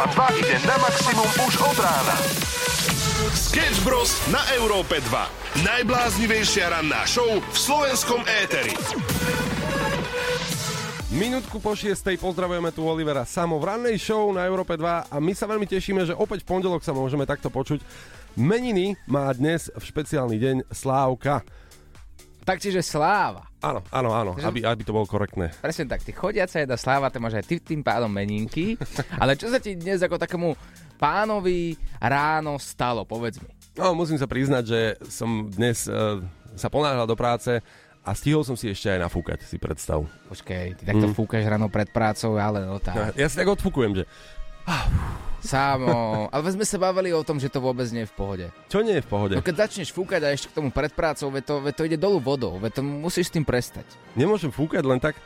Európa 2 ide na maximum už od rána. Sketch Bros. na Európe 2. Najbláznivejšia ranná show v slovenskom éteri. Minútku po šiestej pozdravujeme tu Olivera Samo v rannej show na Európe 2 a my sa veľmi tešíme, že opäť v pondelok sa môžeme takto počuť. Meniny má dnes v špeciálny deň Slávka. Tak čiže sláva. Áno, áno, áno, Takže- aby, aby to bolo korektné. Presne tak, ty chodiaca jedna sláva, to máš aj ty tým pádom meninky. Ale čo sa ti dnes ako takému pánovi ráno stalo, povedz mi. No, musím sa priznať, že som dnes uh, sa ponáhľal do práce a stihol som si ešte aj nafúkať, si predstav. Počkej, ty takto Mm. fúkaš ráno pred prácou, ale no tá. Ja si tak odfúkujem, že Samo, ale sme sa bavili o tom, že to vôbec nie je v pohode. čo nie je v pohode. No keď začneš fúkať a ešte k tomu pred prácou, veď to, veď to ide dolu vodou, veď to musíš s tým prestať. Nemôžem fúkať len tak,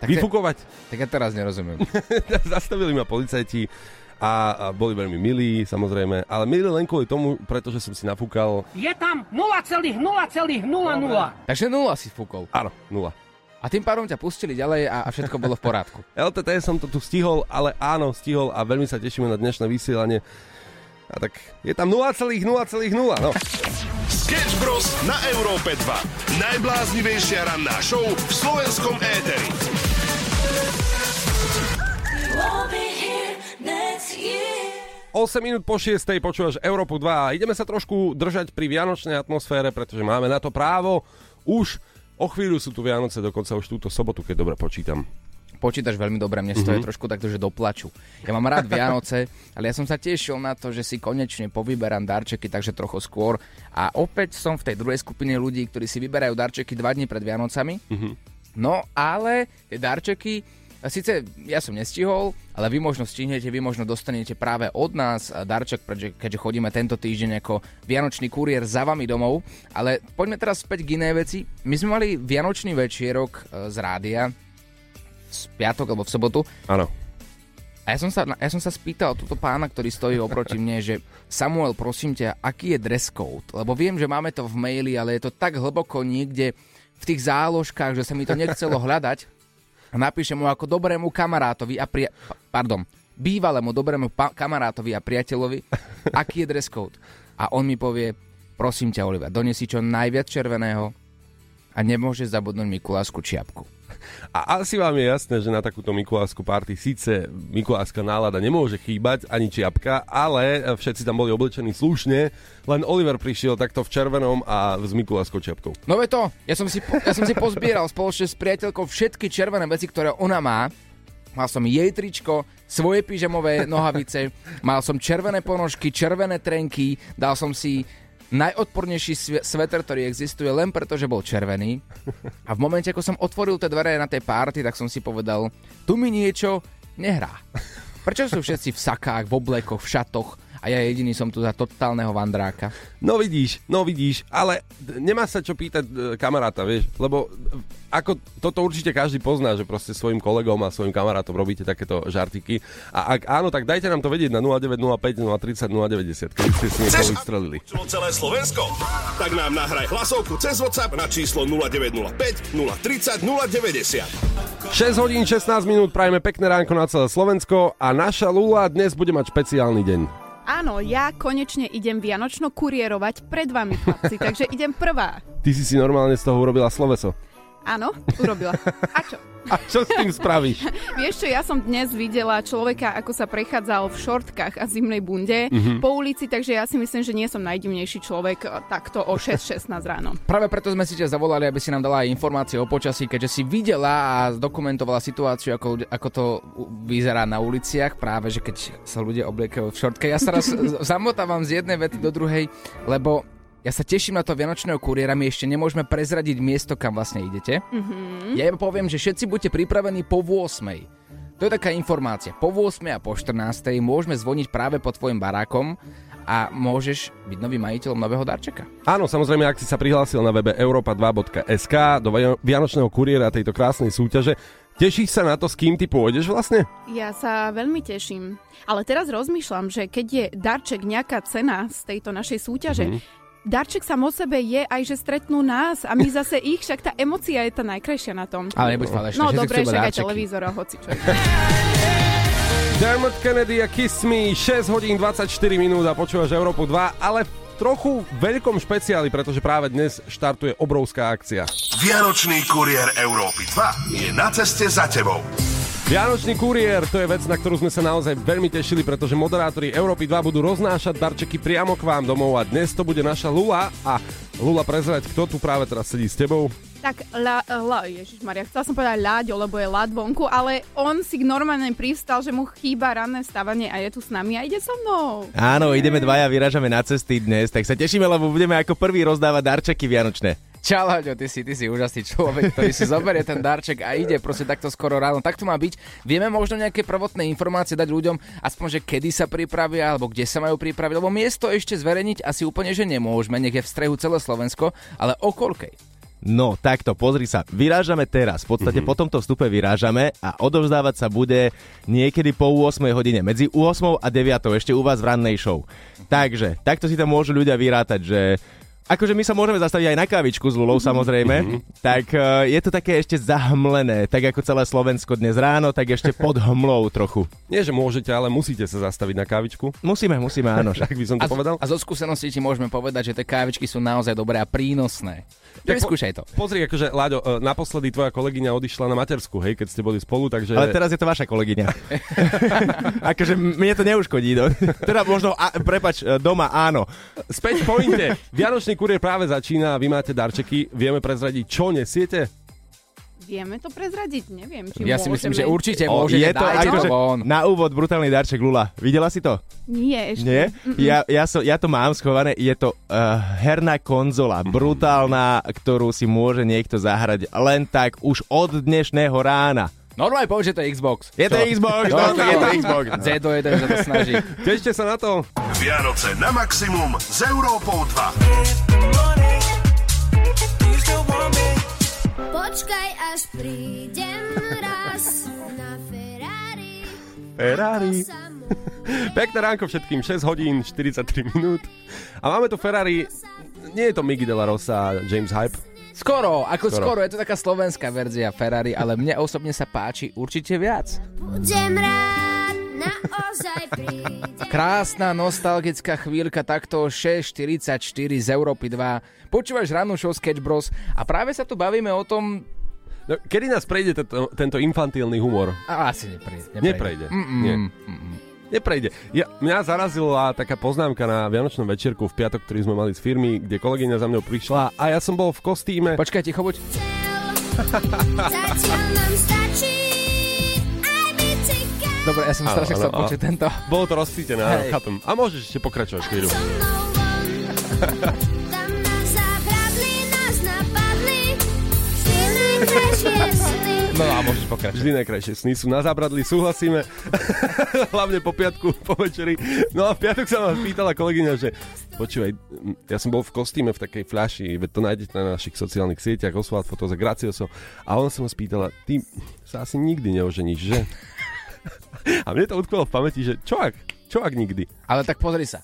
Tak, te, vyfúkovať. tak ja teraz nerozumiem. Zastavili ma policajti a, a boli veľmi milí, samozrejme, ale milí len kvôli tomu, pretože som si nafúkal, Je tam 0,0,00. Takže nula si fúkol. áno, nula. A tým pádom ťa pustili ďalej a, a všetko bolo v porádku. LTT som to tu stihol, ale áno, stihol a veľmi sa tešíme na dnešné vysielanie. A tak je tam 0,0,0, no. Sketch Bros. na Európe 2. Najbláznivejšia ranná show v slovenskom éteri. Won't be here next year. 8 minút po 6. počúvaš Európu 2 a ideme sa trošku držať pri vianočnej atmosfére, pretože máme na to právo. Už o chvíľu sú tu Vianoce, dokonca už túto sobotu, keď dobre počítam. Počítaš veľmi dobre, mne stojí mm-hmm. trošku takto, že doplaču. Ja mám rád Vianoce, ale ja som sa tešil na to, že si konečne povyberám darčeky, takže trochu skôr. A opäť som v tej druhej skupine ľudí, ktorí si vyberajú darčeky dva dní pred Vianocami. Mm-hmm. No ale tie darčeky, síce ja som nestihol, ale vy možno stihnete, vy možno dostanete práve od nás darček, pretože, keďže chodíme tento týždeň ako Vianočný kuriér za vami domov. Ale poďme teraz späť k inej veci. My sme mali Vianočný večierok e, z rádia, z piatok alebo v sobotu. Áno. A ja som sa, ja som sa spýtal túto pána, ktorý stojí oproti mne, že Samuel, prosím ťa, aký je dress code? Lebo viem, že máme to v maili, ale je to tak hlboko niekde v tých záložkách, že sa mi to nechcelo hľadať. A napíšem mu ako dobrému kamarátovi a pria... pa- Pardon, bývalému dobrému pa- kamarátovi a priateľovi, aký je dress code. A on mi povie, prosím ťa, Oliver, donesi čo najviac červeného a nemôžeš zabudnúť Mikulásku čiapku. A asi vám je jasné, že na takúto Mikulásku party síce Mikuláská nálada nemôže chýbať, ani čiapka, ale všetci tam boli oblečení slušne, len Oliver prišiel takto v červenom a s Mikuláskou čiapkou. No ve to, ja som, si, ja som si pozbieral spoločne s priateľkou všetky červené veci, ktoré ona má. Mal som jej tričko, svoje pyžamové nohavice, mal som červené ponožky, červené trenky, dal som si najodpornejší sve- sveter, ktorý existuje len preto, že bol červený. A v momente, ako som otvoril tie dvere na tej party, tak som si povedal, tu mi niečo nehrá. Prečo sú všetci v sakách, v oblekoch, v šatoch a ja jediný som tu za totálneho vandráka? No vidíš, no vidíš, ale nemá sa čo pýtať e, kamaráta, vieš, lebo e, ako toto určite každý pozná, že proste svojim kolegom a svojim kamarátom robíte takéto žartiky. A ak áno, tak dajte nám to vedieť na 0905 030 090, keď ste si niekoho vystrelili. Celé Slovensko? Tak nám nahraj hlasovku cez WhatsApp na číslo 0905 030 090. 6 hodín 16 minút, prajeme pekné ránko na celé Slovensko a naša Lula dnes bude mať špeciálny deň. Áno, ja konečne idem vianočno kurierovať pred vami, chlapci, takže idem prvá. Ty si si normálne z toho urobila sloveso. Áno, urobila. A čo? A čo s tým spravíš? Vieš čo, ja som dnes videla človeka, ako sa prechádzal v šortkách a zimnej bunde mm-hmm. po ulici, takže ja si myslím, že nie som najdivnejší človek eh, takto o 6.16 ráno. Práve preto sme si ťa zavolali, aby si nám dala aj informácie o počasí, keďže si videla a zdokumentovala situáciu, ako, ako to vyzerá na uliciach, práve že keď sa ľudia obliekajú v šortke. Ja sa raz zamotávam z jednej vety do druhej, lebo ja sa teším na to Vianočného kuriéra, my ešte nemôžeme prezradiť miesto, kam vlastne idete. Mm-hmm. Ja iba poviem, že všetci buďte pripravení po 8. To je taká informácia. Po 8 a po 14 môžeme zvoniť práve pod tvojim barákom a môžeš byť novým majiteľom nového darčeka. Áno, samozrejme, ak si sa prihlásil na webe europa2.sk do Via- Vianočného kuriéra tejto krásnej súťaže, tešíš sa na to, s kým ty pôjdeš vlastne? Ja sa veľmi teším. Ale teraz rozmýšľam, že keď je darček nejaká cena z tejto našej súťaže, mm-hmm. Darček sam o sebe je aj, že stretnú nás a my zase ich, však tá emocia je tá najkrajšia na tom. Ale nebuď falešná, No dobre, však aj televízor a hoci čo. Dermot Kennedy a Kiss Me, 6 hodín 24 minút a počúvaš Európu 2, ale v trochu veľkom špeciáli, pretože práve dnes štartuje obrovská akcia. Vianočný kuriér Európy 2 je na ceste za tebou. Vianočný kuriér, to je vec, na ktorú sme sa naozaj veľmi tešili, pretože moderátori Európy 2 budú roznášať darčeky priamo k vám domov a dnes to bude naša Lula a Lula prezrať, kto tu práve teraz sedí s tebou. Tak, la, la, Maria, chcela som povedať Láďo, lebo je Lád vonku, ale on si normálne pristal, že mu chýba ranné stavanie a je tu s nami a ide so mnou. Áno, ideme dvaja, vyražame na cesty dnes, tak sa tešíme, lebo budeme ako prvý rozdávať darčeky vianočné. Čau, Láďo, ty si, ty si úžasný človek, ktorý si zoberie ten darček a ide proste takto skoro ráno. Tak to má byť. Vieme možno nejaké prvotné informácie dať ľuďom, aspoň, že kedy sa pripravia, alebo kde sa majú pripraviť, lebo miesto ešte zverejniť asi úplne, že nemôžeme, nech je v strehu celé Slovensko, ale o koľkej? No, takto, pozri sa, vyrážame teraz, v podstate mm-hmm. po tomto vstupe vyrážame a odovzdávať sa bude niekedy po 8 hodine, medzi 8 a 9 ešte u vás v rannej show. Takže, takto si tam môžu ľudia vyrátať, že Akože my sa môžeme zastaviť aj na kávičku s Lulou samozrejme, mm-hmm. tak uh, je to také ešte zahmlené, tak ako celé Slovensko dnes ráno, tak ešte pod hmlou trochu. Nie, že môžete, ale musíte sa zastaviť na kávičku. Musíme, musíme, áno. Tak by som to A, povedal. a zo skúsenosti ti môžeme povedať, že tie kávičky sú naozaj dobré a prínosné. Tak skúšaj to. Pozri, akože, Láďo, e, naposledy tvoja kolegyňa odišla na matersku, hej, keď ste boli spolu, takže... Ale teraz je to vaša kolegyňa. akože mne to neuškodí. No. Teda možno, a, prepač, e, doma áno. Späť pointe. Vianočný kurier práve začína a vy máte darčeky. Vieme prezradiť, čo nesiete? Vieme to prezradiť? Neviem, či Ja si myslím, že určite O, môžete, je to to akože von. na úvod brutálny darček Lula. Videla si to? Nie, ešte. Nie? Ja, ja, so, ja to mám schované. Je to uh, herná konzola, brutálna, ktorú si môže niekto zahrať len tak už od dnešného rána. Normálne povedz, že to je Xbox. Je to Xbox, No, no, je to Xbox. Zedo jeden sa to snaží. Tešte sa na to. Vianoce na maximum s Európou 2. Počkaj, až prídem raz na Ferrari. Ferrari. Pekné ránko všetkým, 6 hodín 43 minút. A máme tu Ferrari, nie je to Migi de la Rosa a James Hype. Skoro, ako Skoro. skoro. je to taká slovenská verzia Ferrari, ale mne osobne sa páči určite viac. budem rád, naozaj. Krásna nostalgická chvíľka takto 6.44 z Európy 2. Počúvaš rannú show Sketch Bros a práve sa tu bavíme o tom, No, kedy nás prejde tento, tento infantilný humor? a asi neprejde. Neprejde. Mm-mm. Nie. Neprejde. Ja, mňa zarazila taká poznámka na Vianočnom večierku v piatok, ktorý sme mali z firmy, kde kolegyňa za mnou prišla a ja som bol v kostýme. Počkaj, ticho buď. Zatiaľ nám stačí aj bicykel. Dobre, ja som Áno, strašne chcel počuť tento. Bolo to rozcítené, áno, chápem. A môžeš ešte pokračovať chvíľu. No a môžeš pokračovať. Vždy najkrajšie sny sú na zábradli, súhlasíme. Hlavne po piatku, po večeri. No a v piatok sa ma pýtala kolegyňa, že počúvaj, ja som bol v kostýme v takej fľaši, veď to nájdete na našich sociálnych sieťach, Oswald Fotos a Gracioso. A ona sa ma spýtala, ty sa asi nikdy neoženíš, že? A mne to utkvelo v pamäti, že čo ak? Čo ak nikdy? Ale tak pozri sa.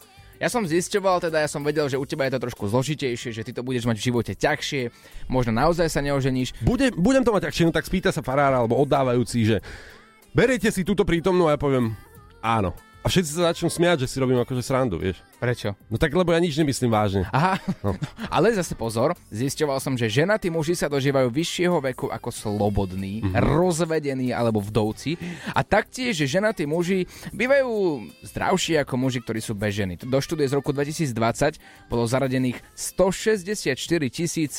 Ja som zisťoval, teda ja som vedel, že u teba je to trošku zložitejšie, že ty to budeš mať v živote ťažšie, možno naozaj sa neoženíš. Bude, budem to mať akšie, no tak spýta sa farára alebo oddávajúci, že beriete si túto prítomnú a ja poviem áno. A všetci sa začnú smiať, že si robím akože srandu, vieš. Prečo? No tak lebo ja nič nemyslím vážne. Aha, No. ale zase pozor, zisťoval som, že ženatí muži sa dožívajú vyššieho veku ako slobodní, Mhm. mm-hmm. rozvedení alebo vdovci a taktiež, že ženatí muži bývajú zdravší ako muži, ktorí sú bez ženy. Do štúdie z roku 2020 bolo zaradených 164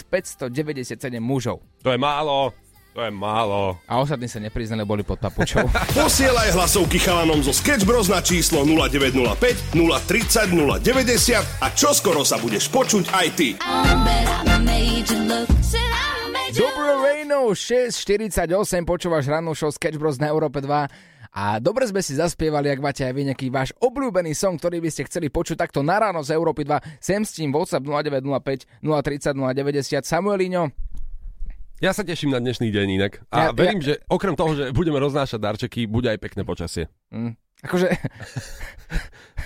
597 mužov. To je málo, to je málo. A ostatní sa nepriznali, boli pod papučou. Posielaj hlasovky chalanom zo Sketch Bros na číslo 0905 030 090 a čoskoro sa budeš počuť aj ty. Dobré ráno, 6.48, počúvaš rannú show Sketch Bros na Európe 2. A dobre sme si zaspievali, ak máte aj vy nejaký váš obľúbený song, ktorý by ste chceli počuť takto na ráno z Európy 2. Sem s tým WhatsApp 0905 030 090. Samuelíňo, Ja sa teším na dnešný deň inak. A Ja- verím, že okrem toho, že budeme roznášať darčeky, bude aj pekné počasie. mm, akože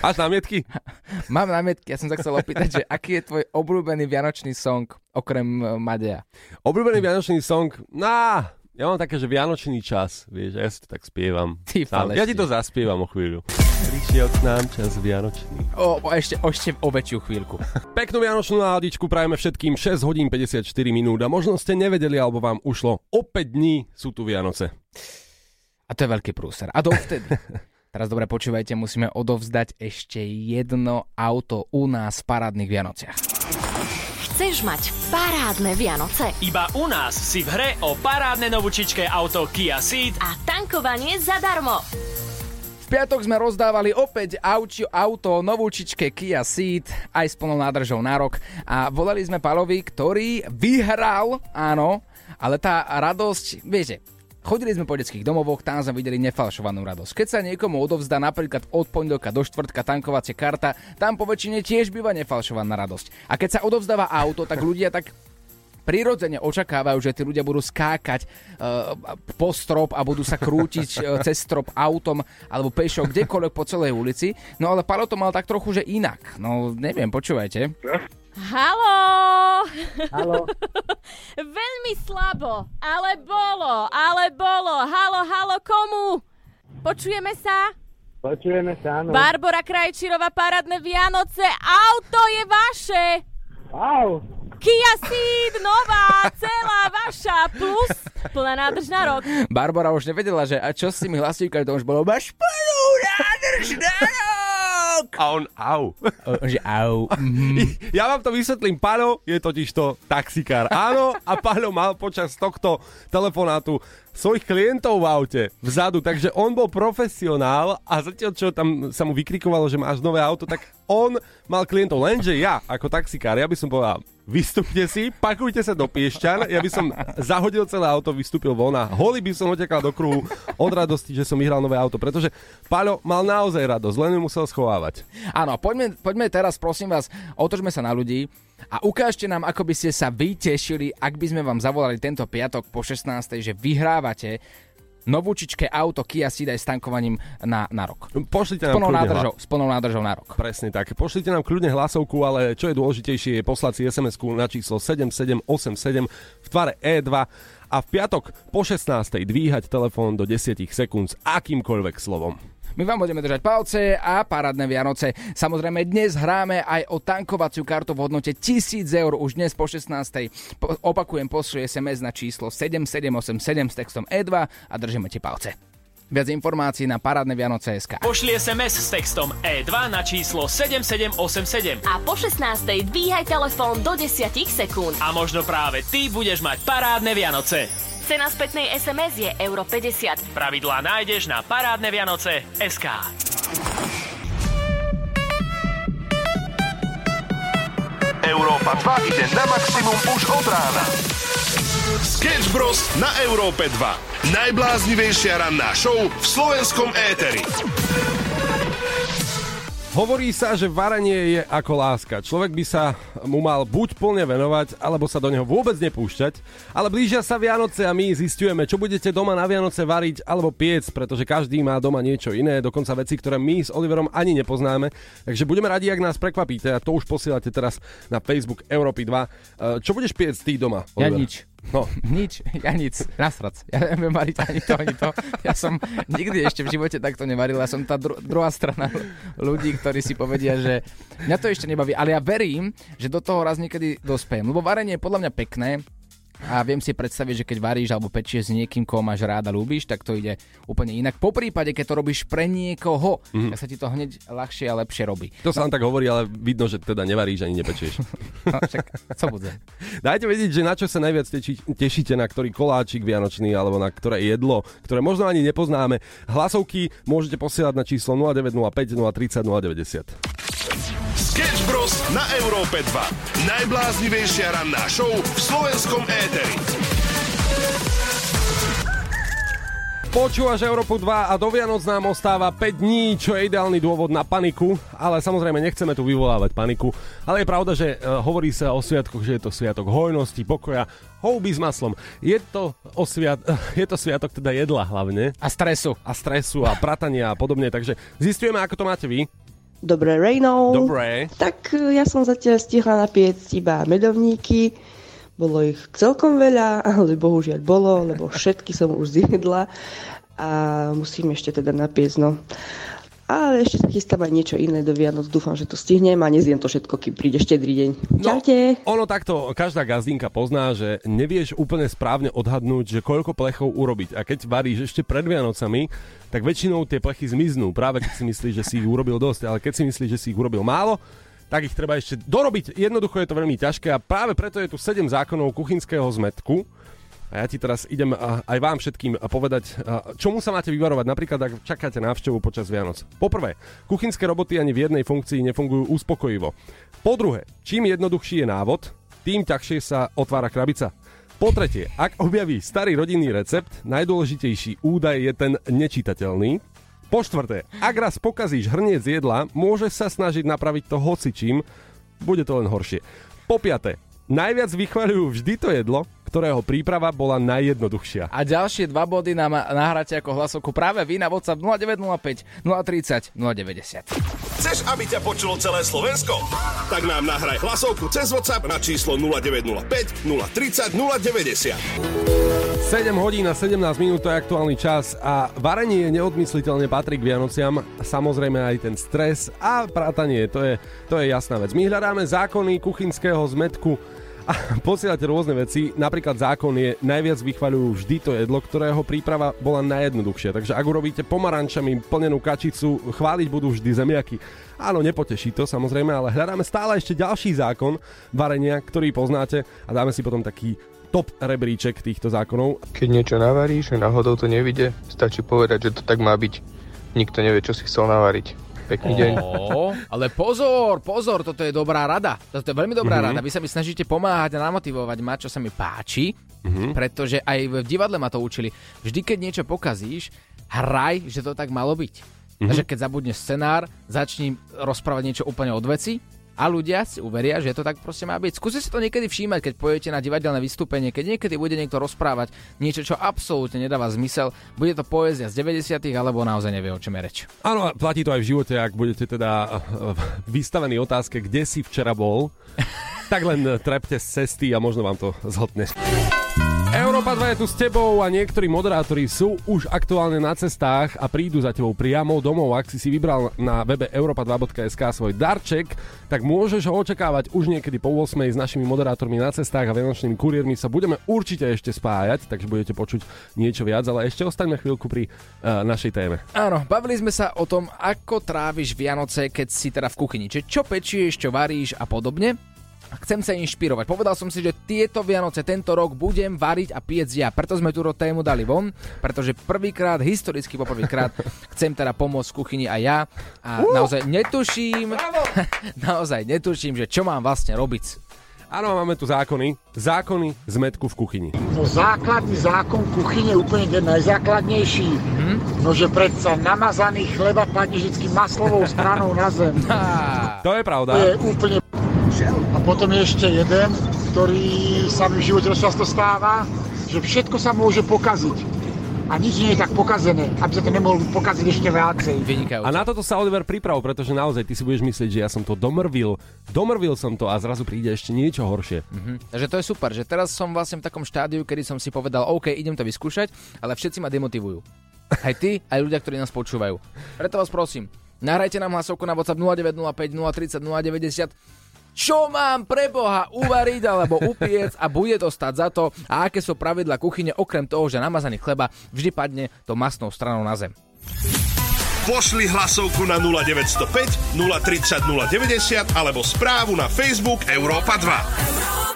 Až námietky? mám námietky, ja som sa chcel opýtať, že aký je tvoj obľúbený vianočný song okrem uh, Madeja? Obľúbený vianočný song? Ná, Ja mám také, že vianočný čas, vieš, a ja si to tak spievam. Ty Sám. Ja ti to zaspievam o chvíľu. Prišiel k nám čas vianočný. O, o, ešte, ešte o väčšiu chvíľku. Peknú vianočnú náladičku prajeme všetkým 6 hodín 54 minút a možno ste nevedeli, alebo vám ušlo. O 5 dní sú tu Vianoce. A to je veľký prúser. A dovtedy. Teraz dobre počúvajte, musíme odovzdať ešte jedno auto u nás v parádnych Vianociach. Chceš mať parádne Vianoce? Iba u nás si v hre o parádne novúčičké auto Kia Ceed. A tankovanie zadarmo. V piatok sme rozdávali opäť auči, auto novúčičké Kia Ceed aj s plnou nádržou na rok. A volali sme Palovi, ktorý vyhral, áno, ale tá radosť, viete, Chodili sme po detských domovoch, tam sme videli nefalšovanú radosť. Keď sa niekomu odovzdá napríklad od pondelka do štvrtka tankovacia karta, tam po väčšine tiež býva nefalšovaná radosť. A keď sa odovzdáva auto, tak ľudia tak prirodzene očakávajú, že tí ľudia budú skákať uh, po strop a budú sa krútiť uh, cez strop autom alebo pešo kdekoľvek po celej ulici. No ale Palo to mal tak trochu, že inak. No neviem, počúvajte. Haló! Haló. Veľmi slabo, ale bolo, ale bolo. Halo, halo, komu? Počujeme sa? Počujeme sa, áno. Barbara Krajčírová, parádne Vianoce, auto je vaše! Au! Kia Ceed, nová, celá vaša, plus plná nádrž na rok. Barbara už nevedela, že a čo s tými hlasívkami, to už bolo máš plnú nádrž na rok! A on au. O, že au. Mhm. Ja vám to vysvetlím. Paľo je totiž to taxikár. Áno, a Paľo mal počas tohto telefonátu svojich klientov v aute vzadu, takže on bol profesionál a zatiaľ, čo tam sa mu vykrikovalo, že máš nové auto, tak on mal klientov. Lenže ja, ako taxikár, ja by som povedal, vystúpte si, pakujte sa do Piešťan, ja by som zahodil celé auto, vystúpil von a holý by som otekal do kruhu od radosti, že som vyhral nové auto, pretože Paľo mal naozaj radosť, len ju musel schovávať. Áno, poďme, poďme teraz, prosím vás, otočme sa na ľudí a ukážte nám, ako by ste sa vy tešili, ak by sme vám zavolali tento piatok po 16. že vyhrávate novúčičké auto Kia Ceed aj s tankovaním na, na rok. Pošlite S nám plnou, kľudne nádržou, s plnou nádržou na rok. Presne tak. Pošlite nám kľudne hlasovku, ale čo je dôležitejšie je poslať si sms na číslo 7787 v tvare E2 a v piatok po 16. dvíhať telefón do 10 sekúnd s akýmkoľvek slovom. My vám budeme držať palce a parádne Vianoce. Samozrejme, dnes hráme aj o tankovaciu kartu v hodnote 1000 eur už dnes po 16. Po, opakujem, pošli SMS na číslo 7787 s textom E2 a držíme ti palce. Viac informácií na parádne Vianoce SK. Pošli SMS s textom E2 na číslo 7787 A po 16. dvíhaj telefón do 10 sekúnd. a možno práve ty budeš mať parádne Vianoce. Cena spätnej SMS je euro 50. Pravidlá nájdeš na parádne Vianoce SK. Európa 2 ide na maximum už od rána. Sketch Bros. na Európe 2. Najbláznivejšia ranná show v slovenskom éteri. Hovorí sa, že varenie je ako láska. Človek by sa mu mal buď plne venovať, alebo sa do neho vôbec nepúšťať. Ale blížia sa Vianoce a my zistujeme, čo budete doma na Vianoce variť alebo piec, pretože každý má doma niečo iné, dokonca veci, ktoré my s Oliverom ani nepoznáme. Takže budeme radi, ak nás prekvapíte a to už posielate teraz na Facebook Európy 2. E, Čo budeš piec ty doma? Ja Oliver? nič. No, Nič, ja nic, nasrac. Ja neviem variť ani to, ani to. Ja som nikdy ešte v živote takto nevaril. Ja som tá dru- druhá strana ľudí, ktorí si povedia, že mňa to ešte nebaví. Ale ja verím, že do toho raz niekedy dospejem. Lebo varenie je podľa mňa pekné, a viem si predstaviť, že keď varíš alebo pečieš s niekým, koho máš rád a ľúbiš, tak to ide úplne inak. Po prípade, keď to robíš pre niekoho, mm-hmm. tak sa ti to hneď ľahšie a lepšie robí. to sa len tak hovorí, ale vidno, že teda nevaríš ani nepečieš. No, však, co bude? Dajte vedieť, že na čo sa najviac teči, tešíte, na ktorý koláčik vianočný alebo na ktoré jedlo, ktoré možno ani nepoznáme. Hlasovky môžete posielať na číslo 0905 030 090. Sketch Bros. na Európe 2. Najbláznivejšia ranná show v slovenskom éteri. Počúvaš Európu 2 a do Vianoc nám ostáva 5 dní, čo je ideálny dôvod na paniku, ale samozrejme nechceme tu vyvolávať paniku. Ale je pravda, že uh, hovorí sa o sviatkoch, že je to sviatok hojnosti, pokoja, houby s maslom. Je to, o sviat, je to sviatok teda jedla hlavne. A stresu. A stresu a pratania a podobne, takže zistujeme, ako to máte vy. Dobré rejnou. Dobré. Tak e, ja som zatiaľ stihla napiecť iba medovníky, Bolo ich celkom veľa, ale bohužiaľ bolo, lebo všetky som už zjedla a musím ešte teda napiesť, no. Ale ešte sa chystám aj niečo iné do Vianoc. Dúfam, že to stihnem a nezjem to všetko, kým príde štedrý deň. Čaute! Ono takto, každá gazdinka pozná, že nevieš úplne správne odhadnúť, že koľko plechov urobiť. A keď varíš ešte pred Vianocami, tak väčšinou tie plechy zmiznú. Práve keď si myslíš, že si ich urobil dosť, ale keď si myslíš, že si ich urobil málo, tak ich treba ešte dorobiť. Jednoducho je to veľmi ťažké a práve preto je tu 7 zákonov kuchynského zmetku. A ja ti teraz idem aj vám všetkým povedať, čomu sa máte vyvarovať, napríklad ak čakáte návštevu počas Vianoc. Poprvé, kuchynské roboty ani v jednej funkcii nefungujú uspokojivo. Po druhé, čím jednoduchší je návod, tým ťažšie sa otvára krabica. Po tretie, ak objaví starý rodinný recept, najdôležitejší údaj je ten nečitateľný. Po štvrté, ak raz pokazíš hrniec jedla, môžeš sa snažiť napraviť to hocičím, bude to len horšie. Po piaté, najviac vychvaľujú vždy to jedlo, ktorého príprava bola najjednoduchšia. A ďalšie dva body nám nahráte ako hlasovku práve vy na WhatsApp 0905 030 090. Chceš, aby ťa počulo celé Slovensko? Tak nám nahraj hlasovku cez WhatsApp na číslo 0905 030 090. 7 hodín a 17 minút to je aktuálny čas a varenie neodmysliteľne patrí k Vianociam, samozrejme aj ten stres a prátanie, to je, to je jasná vec. My hľadáme zákony kuchynského zmetku posielate rôzne veci. Napríklad zákon je najviac vychvaľujú vždy to jedlo, ktorého príprava bola najjednoduchšia. Takže ak urobíte pomarančami plnenú kačicu, chváliť budú vždy zemiaky. Áno, nepoteší to samozrejme, ale hľadáme stále ešte ďalší zákon varenia, ktorý poznáte a dáme si potom taký top rebríček týchto zákonov. Keď niečo navaríš a náhodou to nevidie, stačí povedať, že to tak má byť. Nikto nevie, čo si chcel navariť. Pekný deň. Ó, ale pozor, pozor, toto je dobrá rada. Toto je veľmi dobrá Mhm. rada. Vy sa mi snažíte pomáhať a namotivovať ma, čo sa mi páči, Mhm. pretože aj v divadle ma to učili. Vždy, keď niečo pokazíš, hraj, že to tak malo byť. Mhm. Takže keď zabudneš scenár, začni rozprávať niečo úplne od veci a ľudia si uveria, že to tak proste má byť. Skúste si to niekedy všímať, keď pojete na divadelné vystúpenie, keď niekedy bude niekto rozprávať niečo, čo absolútne nedáva zmysel, bude to poézia z 90 alebo naozaj nevie, o čom je reč. Áno, platí to aj v živote, ak budete teda eh, vystavení otázke, kde si včera bol, tak len eh, trepte z cesty a možno vám to zhotne. 2 je tu s tebou a niektorí moderátori sú už aktuálne na cestách a prídu za tebou priamo domov. Ak si si vybral na webe europa2.sk svoj darček, tak môžeš ho očakávať už niekedy po 8 s našimi moderátormi na cestách a vianočnými kuriérmi sa budeme určite ešte spájať, takže budete počuť niečo viac, ale ešte ostaňme chvíľku pri uh, našej téme. Áno, bavili sme sa o tom, ako tráviš Vianoce, keď si teda v kuchyni. Čiže čo pečieš, čo varíš a podobne. A Chcem sa inšpirovať. Povedal som si, že tieto Vianoce tento rok budem variť a piec ja. Preto sme tú tému dali von, pretože prvýkrát, historicky poprvýkrát, chcem teda pomôcť v kuchyni aj ja. A naozaj netuším, naozaj netuším, že čo mám vlastne robiť. Áno, máme tu zákony. Zákony zmetku v kuchyni. No základný zákon kuchyne úplne ten najzákladnejší. Hm? No že predsa namazaný chleba padne vždy maslovou stranou na zem. To je pravda. To je úplne a potom je ešte jeden, ktorý sa mi v živote dosť často stáva, že všetko sa môže pokaziť. A nič nie je tak pokazené, aby sa to nemohlo pokaziť ešte viacej. Vynikajúce. A na toto sa Oliver priprav, pretože naozaj ty si budeš myslieť, že ja som to domrvil. Domrvil som to a zrazu príde ešte niečo horšie. Mhm. Takže to je super, že teraz som vlastne v takom štádiu, kedy som si povedal, OK, idem to vyskúšať, ale všetci ma demotivujú. Aj ty, aj ľudia, ktorí nás počúvajú. Preto vás prosím, nahrajte nám hlasovku na WhatsApp 0905 030 090 čo mám pre Boha uvariť alebo upiec a bude to stať za to a aké sú pravidla kuchyne okrem toho, že namazaný chleba vždy padne to masnou stranou na zem. Pošli hlasovku na 0905 030 090 alebo správu na Facebook Európa 2.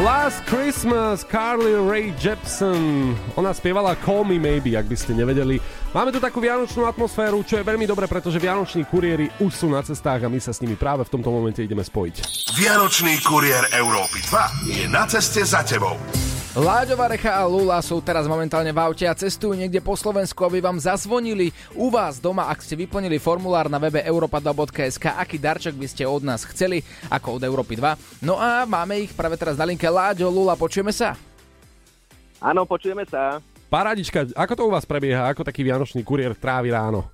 Last Christmas, Carly Rae Jepsen. Ona spievala Call Me Maybe, ak by ste nevedeli. Máme tu takú vianočnú atmosféru, čo je veľmi dobré, pretože vianoční kuriéri už sú na cestách a my sa s nimi práve v tomto momente ideme spojiť. Vianočný kuriér Európy 2 je na ceste za tebou. Láďo Varecha a Lula sú teraz momentálne v aute a cestujú niekde po Slovensku, aby vám zazvonili u vás doma, ak ste vyplnili formulár na webe europa2.sk, aký darček by ste od nás chceli, ako od Európy 2. No a máme ich práve teraz na linke. Láďo, Lula, počujeme sa? Áno, počujeme sa. Paradička, ako to u vás prebieha? Ako taký vianočný kuriér trávi ráno?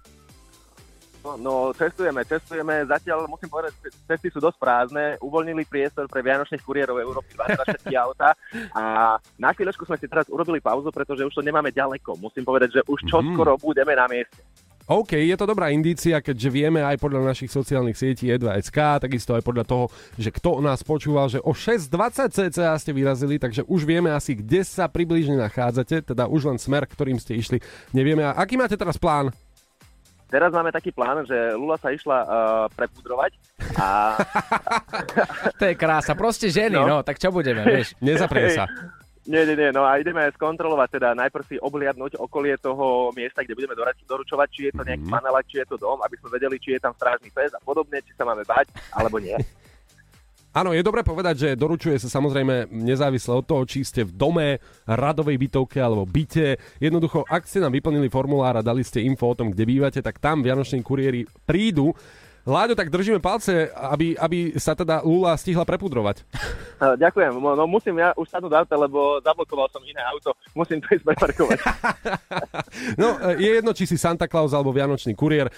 No, cestujeme, cestujeme. Zatiaľ musím povedať, že cesty sú dosť prázdne. Uvoľnili priestor pre Vianočných kuriérov Európy 20 všetky auta. A na chvíľočku sme si teraz urobili pauzu, pretože už to nemáme ďaleko. Musím povedať, že už čoskoro budeme na mieste. OK, je to dobrá indícia, keďže vieme aj podľa našich sociálnych sietí E2SK, takisto aj podľa toho, že kto nás počúval, že o 6.20 cca ste vyrazili, takže už vieme asi, kde sa približne nachádzate, teda už len smer, ktorým ste išli, nevieme. A aký máte teraz plán? Teraz máme taký plán, že Lula sa išla uh, prepudrovať a To je krása, proste ženy, no, No. tak čo budeme, vieš? Nezaprie sa. Nie, nie, nie, no a ideme skontrolovať, teda najprv si obliadnúť okolie toho miesta, kde budeme doručovať, či je to nejaký panelak, či je to dom, aby sme vedeli, či je tam strážny pes a podobne, či sa máme bať, alebo nie. Áno, je dobre povedať, že doručuje sa samozrejme nezávisle od toho, či ste v dome, radovej bytovke alebo byte. Jednoducho, ak ste nám vyplnili formulár a dali ste info o tom, kde bývate, tak tam vianoční kuriéri prídu. Láďo, tak držíme palce, aby, aby sa teda Lula stihla prepudrovať. Ďakujem, no, musím ja už sadnúť auta, lebo zablokoval som iné auto, musím to ísť preparkovať. No, e, je jedno, či si Santa Claus alebo Vianočný kuriér.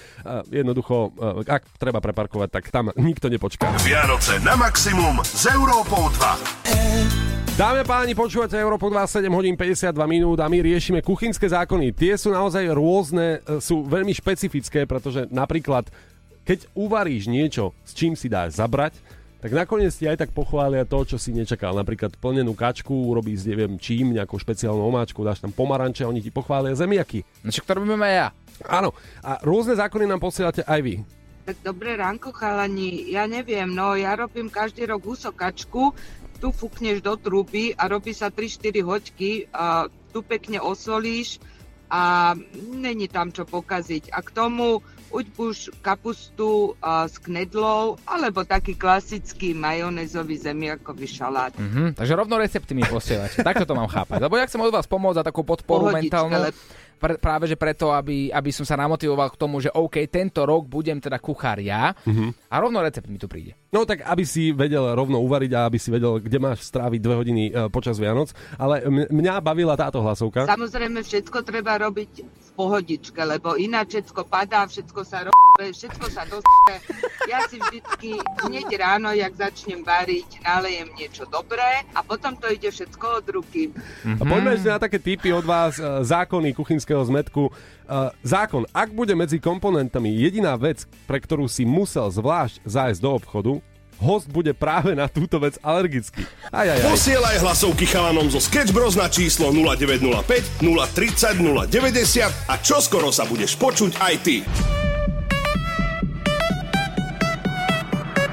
Jednoducho, e, ak treba preparkovať, tak tam nikto nepočká. Vianoce na maximum s Európou 2. Dáme páni, počúvate Európu 27 hodín 52 minút a my riešime kuchynské zákony. Tie sú naozaj rôzne, e, sú veľmi špecifické, pretože napríklad, keď uvaríš niečo, s čím si dáš zabrať, tak nakoniec ti aj tak pochvália to, čo si nečakal. Napríklad plnenú kačku urobíš s neviem čím, nejakou špeciálnou omáčku, dáš tam pomaranče, oni ti pochvália zemiaky. No čo to robíme aj ja. Áno, a rôzne zákony nám posielate aj vy. Tak dobré ránko, chalani. Ja neviem, no ja robím každý rok husokačku, tu fúkneš do trúby a robí sa 3-4 hoďky, a tu pekne osolíš a není tam čo pokaziť. A k tomu uď kapustu a, s knedlou, alebo taký klasický majonézový zemiakový šalát. Mhm, takže rovno recepty mi posielate. Takto to mám chápať. Lebo ja chcem od vás pomôcť za takú podporu Pohodička, mentálnu. lep- Pre, práve že preto, aby, aby som sa namotivoval k tomu, že OK, tento rok budem teda kuchár ja Mhm. a rovno recept mi tu príde. No tak, aby si vedel rovno uvariť a aby si vedel, kde máš stráviť dve hodiny e, počas Vianoc. Ale mňa bavila táto hlasovka. Samozrejme, všetko treba robiť v pohodičke, lebo ináč všetko padá, všetko sa robí, všetko sa dostane. Ja si vždycky hneď ráno, jak začnem variť, nalejem niečo dobré a potom to ide všetko od ruky. A Poďme na také tipy od vás, e, zákony kuchynského zmetku. Zákon, ak bude medzi komponentami jediná vec, pre ktorú si musel zvlášť zájsť do obchodu, host bude práve na túto vec alergický. Aj, aj, aj. Posielaj hlasovky chalanom zo Sketch Bros na číslo 0905 030 090 a čoskoro sa budeš počuť aj ty.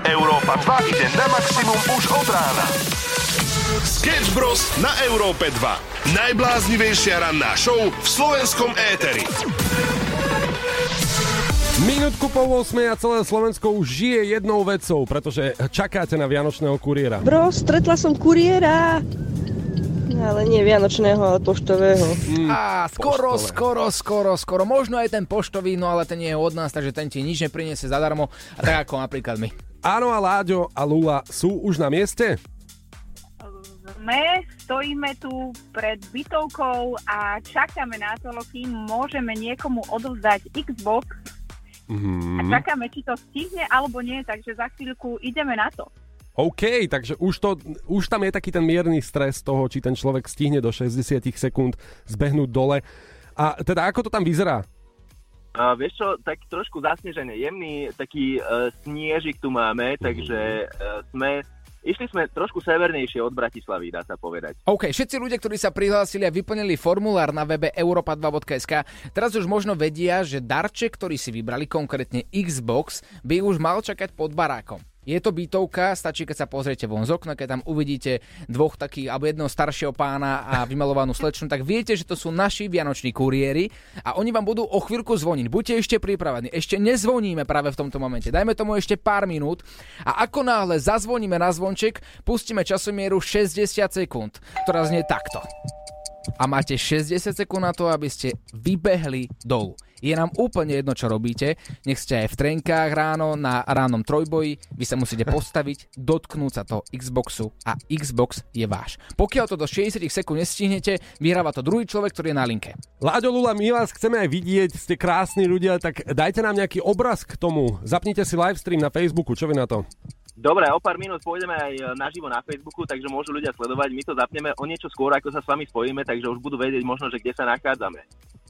Európa 2 ide na maximum už od rána. Sketch Bros na Európe 2. Najbláznivejšia ranná show v slovenskom éteri. Minútku po 8 a celé Slovensko už žije jednou vecou, pretože čakáte na Vianočného kuriéra. Bro, stretla som kuriéra. Ale nie vianočného, ale poštového. Á, skoro, poštové. skoro, skoro, skoro. Možno aj ten poštový, no ale ten nie je od nás, takže ten ti nič nepriniesie zadarmo. A tak ako napríklad my. Áno a Láďo a Lula sú už na mieste? Sme, stojíme tu pred bytovkou a čakáme na to, kým môžeme niekomu odovzdať Xbox a Mhm. čakáme, či to stihne alebo nie, takže za chvíľku ideme na to. OK, takže už, to, už tam je taký ten mierny stres toho, či ten človek stihne do 60 sekúnd zbehnúť dole. A teda ako to tam vyzerá? A vieš čo, tak trošku zasnežené, jemný taký uh, sniežik tu máme, takže uh, sme, išli sme trošku severnejšie od Bratislavy, dá sa povedať. OK, všetci ľudia, ktorí sa prihlásili a vyplnili formulár na webe europa2.sk, teraz už možno vedia, že darček, ktorý si vybrali, konkrétne Xbox, by už mal čakať pod barákom. Je to bytovka, stačí, keď sa pozriete von z okna, keď tam uvidíte dvoch takých, alebo jedného staršieho pána a vymalovanú slečnu, tak viete, že to sú naši vianoční kuriéri a oni vám budú o chvíľku zvoniť. Buďte ešte pripravení, ešte nezvoníme práve v tomto momente. Dajme tomu ešte pár minút a ako náhle zazvoníme na zvonček, pustíme časomieru 60 sekúnd, ktorá znie takto. A máte 60 sekúnd na to, aby ste vybehli dolu. Je nám úplne jedno, čo robíte. Nech ste aj v trenkách ráno, na rannom trojboji, vy sa musíte postaviť, dotknúť sa toho Xboxu a Xbox je váš. Pokiaľ to do 60 sekúnd nestihnete, vyhráva to druhý človek, ktorý je na linke. Láďo Lula, my vás chceme aj vidieť, ste krásni ľudia, tak dajte nám nejaký obraz k tomu. Zapnite si livestream na Facebooku, čo vy na to? Dobre, o pár minút pôjdeme aj naživo na Facebooku, takže môžu ľudia sledovať. My to zapneme o niečo skôr, ako sa s vami spojíme, takže už budú vedieť možno, že kde sa nachádzame.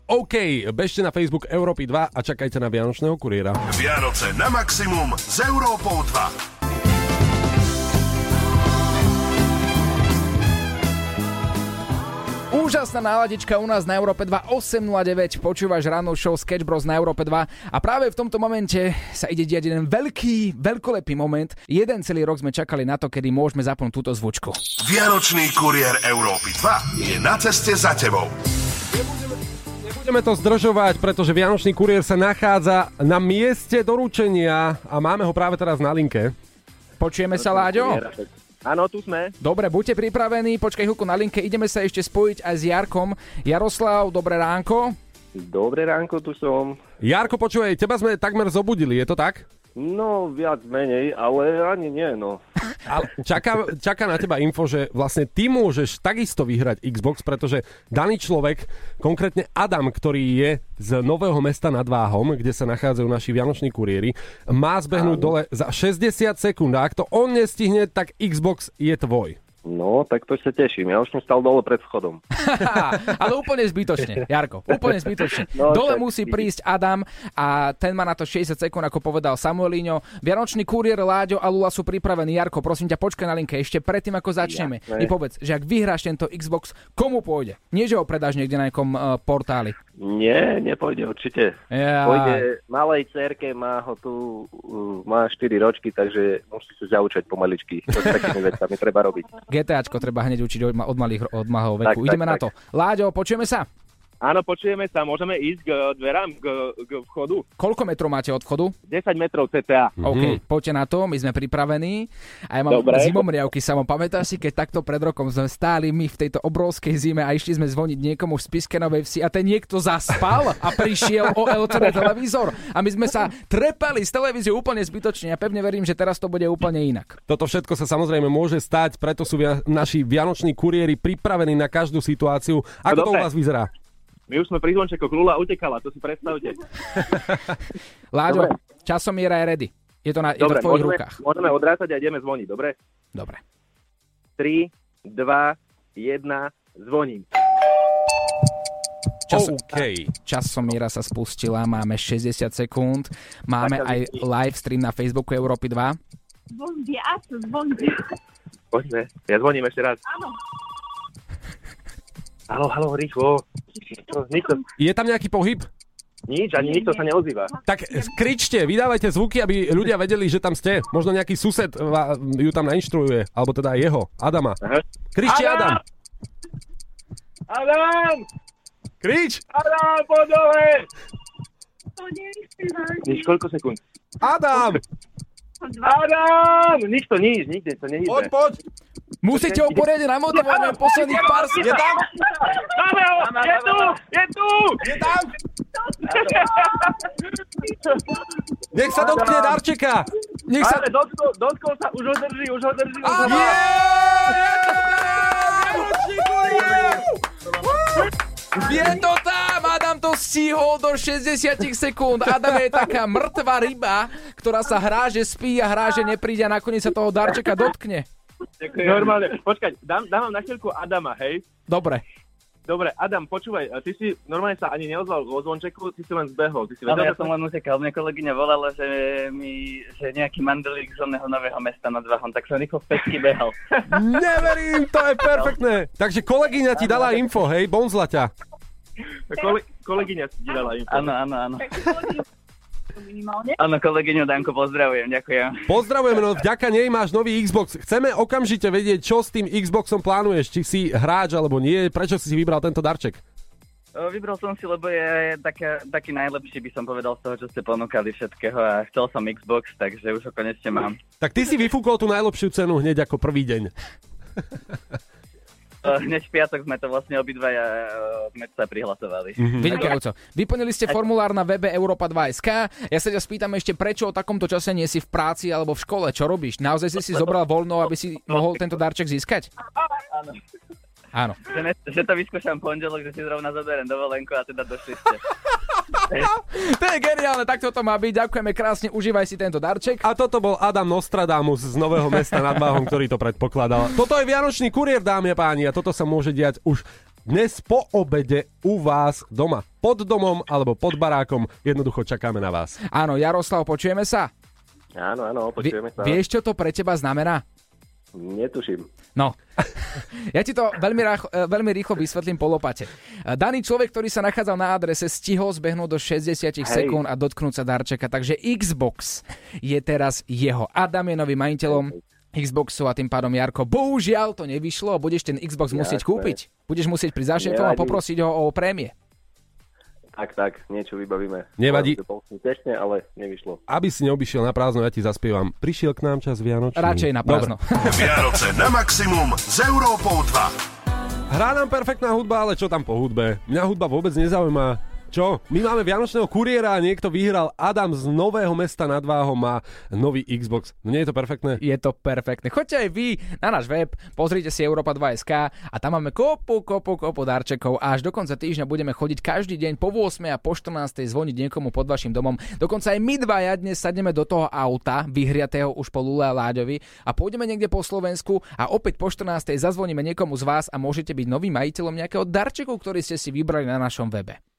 OK, bežte na Facebook Európy 2 a čakajte na Vianočného kuriéra. Vianoce na maximum s Európou 2. Úžasná náladička u nás na Európe 2 809. Počúvaš ráno show Sketch Bros na Európe 2 a práve v tomto momente sa ide diať jeden veľký, veľkolepý moment. Jeden celý rok sme čakali na to, kedy môžeme zapnúť túto zvučku. Vianočný kuriér Európy 2 je na ceste za tebou. Budeme to zdržovať, pretože Vianočný kuriér sa nachádza na mieste doručenia a máme ho práve teraz na linke. Počujeme sa, Láďo? Áno, tu sme. Dobre, buďte pripravení, počkaj chvíľku na linke, ideme sa ešte spojiť aj s Jarkom. Jaroslav, dobré ránko. Dobré ránko, tu som. Jarko, počúvaj, teba sme takmer zobudili, je to tak? No, viac menej, ale ani nie, no. Ale čaká, čaká na teba info, že vlastne ty môžeš takisto vyhrať Xbox, pretože daný človek, konkrétne Adam, ktorý je z Nového mesta nad Váhom, kde sa nachádzajú naši vianoční kuriéri, má zbehnúť dole za 60 sekúnd. A ak to on nestihne, tak Xbox je tvoj. No, tak to sa teším. Ja už som stal dole pred vchodom. Ale úplne zbytočne, Jarko, úplne zbytočne. No, Dole musí prísť Adam a ten má na to 60 sekúnd, ako povedal Samuelíňo. Vianočný kuriér Láďo a Lula sú pripravení. Jarko, prosím ťa, počkaj na linke ešte predtým, ako začneme. Jasné. Mi povedz, že ak vyhráš tento Xbox, komu pôjde? Nie, že ho predáš niekde na nejakom uh, portáli. Nie, nepôjde určite. Ja. Pôjde malej cerke, má ho tu, má 4 ročky, takže musí sa zaučať pomaličky. To s takými vecami treba robiť. GTAčko treba hneď učiť od, ma- od malých od malého veku. Tak, tak, Ideme na tak. to. Láďo, počujeme sa? Áno, počujeme sa, môžeme ísť k dverám, k, k vchodu. Koľko metrov máte od vchodu? 10 metrov cca. OK, poďte na to, my sme pripravení. A ja mám Dobre. zimomriavky samo. Pamätáš si, keď takto pred rokom sme stáli my v tejto obrovskej zime a išli sme zvoniť niekomu v Spiskenovej vsi a ten niekto zaspal a prišiel o LCD televízor. A my sme sa trepali z televízie úplne zbytočne. Ja pevne verím, že teraz to bude úplne inak. Toto všetko sa samozrejme môže stať, preto sú via- naši vianoční kuriéri pripravení na každú situáciu. Ako to u dobre. vás vyzerá? My už sme pri zvončekoch, Lula utekala, to si predstavte. Láďo, Dobre. časomiera je ready. Je to, na, je to Dobre, v tvojich môžeme, rukách. môžeme odrátať a ideme zvoniť, dobre? Dobre. 3, 2, 1, zvoním. Čas, OK. Časomiera sa spustila, máme 60 sekúnd, máme aj live stream na Facebooku Európy 2. Zvon viac, zvon viac. Poďme, ja zvoním ešte raz. Áno. Halo, halo, rýchlo. Nikto, nikto, Je tam nejaký pohyb? nič, ani nikto sa neozýva. Tak kričte, vydávajte zvuky, aby ľudia vedeli, že tam ste. Možno nejaký sused ju tam nainštruuje, alebo teda jeho, Adama. Aha. Kričte Adam! Adam! Krič! Adam, poď dole! Nič, koľko sekúnd? Adam! Adam! Nikto, nič, nikde to nehybe. Poď, poď! Musíte ho poriadne namotovať, máme posledných pár Je tam? Máme ho! Je tu! Je tu! Je tam? Nech sa dotkne darčeka! Nech sa... Ale dotkol, dotkol sa, už ho drží, už ho drží. Už ho Je! má. Vianočný kuriér! Je to tam! Adam to stihol do 60 sekúnd. Adam je taká mŕtva ryba, ktorá sa hrá, že spí a hrá, že nepríde a nakoniec sa toho darčeka dotkne. Normálne, počkať, dám, dám vám na chvíľku Adama, hej? Dobre. Dobre, Adam, počúvaj, ty si normálne sa ani neozval vo zvončeku, ty si len zbehol. Ty si Ale vedel, ja som len utekal. Mne kolegyňa volala, že, mi, že nejaký mandelík z oného nového mesta nad Váhom, tak som rýchlo v peťky behal. Neverím, to je perfektné. Takže kolegyňa ti dala info, hej, bonzla ťa. Kole, kolegyňa si ti dala info. Áno, áno, áno. Minimálne. Áno, kolegyňu Danko pozdravujem, ďakujem. Pozdravujeme, no vďaka nej máš nový Xbox. Chceme okamžite vedieť, čo s tým Xboxom plánuješ, či si hráč alebo nie, prečo si si vybral tento darček. Vybral som si, lebo je taká, taký najlepší, by som povedal, z toho, čo ste ponúkali všetkého a chcel som Xbox, takže už ho konečne mám. Tak ty si vyfúkol tú najlepšiu cenu hneď ako prvý deň. Uh, hneď v piatok sme to vlastne obidvaja sme sa prihlasovali. Mm-hmm. Vynikajúco. Vyplnili ste formulár na webe Europa 2.sk. Ja sa ťa spýtam ešte, prečo o takomto čase nie si v práci alebo v škole? Čo robíš? Naozaj si si zobral voľno, aby si mohol tento darček získať? Áno. Áno. Že, ne, že to vyskúšam pondelok, že si zrovna zoberiem dovolenku a teda došli ste. to je geniálne, tak toto má byť. Ďakujeme krásne, užívaj si tento darček. A toto bol Adam Nostradamus z Nového mesta nad Váhom, ktorý to predpokladal. Toto je Vianočný kuriér, dámy a páni, a toto sa môže diať už dnes po obede u vás doma. Pod domom alebo pod barákom. Jednoducho čakáme na vás. Áno, Jaroslav, počujeme sa? Áno, áno, počujeme sa. Vieš, čo to pre teba znamená? Netuším. No, ja ti to veľmi, rách, veľmi rýchlo vysvetlím po lopate. Daný človek, ktorý sa nachádzal na adrese, stihol zbehnúť do 60 Hej. sekúnd a dotknúť sa darčeka, takže Xbox je teraz jeho. Adam je novým majiteľom Xboxu a tým pádom Jarko, bohužiaľ to nevyšlo, budeš ten Xbox Jasné. musieť kúpiť. Budeš musieť prísť za šéfom a poprosiť ho o prémie. Tak, tak, niečo vybavíme. Nevadí. Pešne, ale nevyšlo. Aby si neobyšiel na prázdno, ja ti zaspievam. Prišiel k nám čas Vianočný. Radšej na prázdno. Vianoce na maximum s Európou 2. Hrá nám perfektná hudba, ale čo tam po hudbe? Mňa hudba vôbec nezaujíma. Čo? My máme Vianočného kuriéra a niekto vyhral. Adam z Nového mesta nad Váhom má nový Xbox. No nie je to perfektné? Je to perfektné. Choďte aj vy na náš web, pozrite si Europa 2.sk a tam máme kopu, kopu, kopu darčekov a až do konca týždňa budeme chodiť každý deň po 8 a po 14 zvoniť niekomu pod vašim domom. Dokonca aj my dvaja dnes sadneme do toho auta, vyhriatého už po Lule a Láďovi a pôjdeme niekde po Slovensku a opäť po 14 zazvoníme niekomu z vás a môžete byť novým majiteľom nejakého darčeku, ktorý ste si vybrali na našom webe.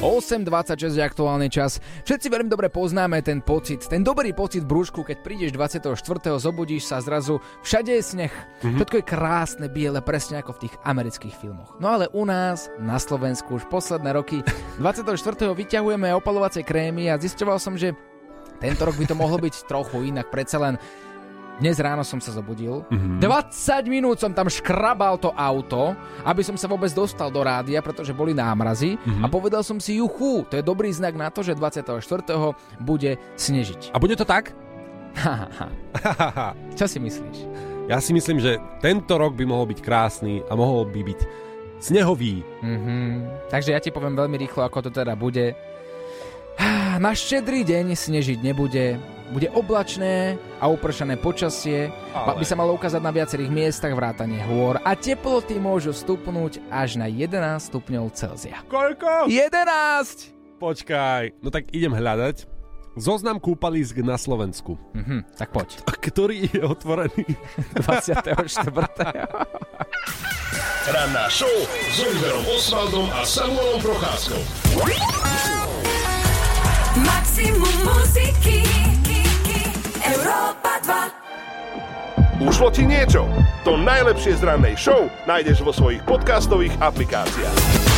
8.26 je aktuálny čas. Všetci veľmi dobre poznáme ten pocit, ten dobrý pocit v brúšku, keď prídeš 24. zobudíš sa zrazu, všade je sneh. Mm-hmm. Všetko je krásne, biele, presne ako v tých amerických filmoch. No ale u nás, na Slovensku, už posledné roky, 24. vyťahujeme opalovacie krémy a zisťoval som, že tento rok by to mohlo byť trochu inak, predsa len dnes ráno som sa zobudil, mm-hmm. 20 minút som tam škrabal to auto, aby som sa vôbec dostal do rádia, pretože boli námrazy mm-hmm. a povedal som si, juchu, to je dobrý znak na to, že 24. bude snežiť. A bude to tak? Čo si myslíš? Ja si myslím, že tento rok by mohol byť krásny a mohol by byť snehový. Mm-hmm. Takže ja ti poviem veľmi rýchlo, ako to teda bude. Na štedrý deň snežiť nebude, bude oblačné a upršané počasie, Ale... by sa malo ukázať na viacerých miestach vrátane hôr a teploty môžu stupnúť až na 11 stupňov Celzia. Koľko? 11! Počkaj, no tak idem hľadať. Zoznam kúpalisk na Slovensku. Mhm, tak poď. Ktorý je otvorený? 24. Ranná show s Oliverom Osvaldom a Samuelom Procházkou. Maximum muziky Európa 2 Ušlo ti niečo? To najlepšie z rannej show nájdeš vo svojich podcastových aplikáciách.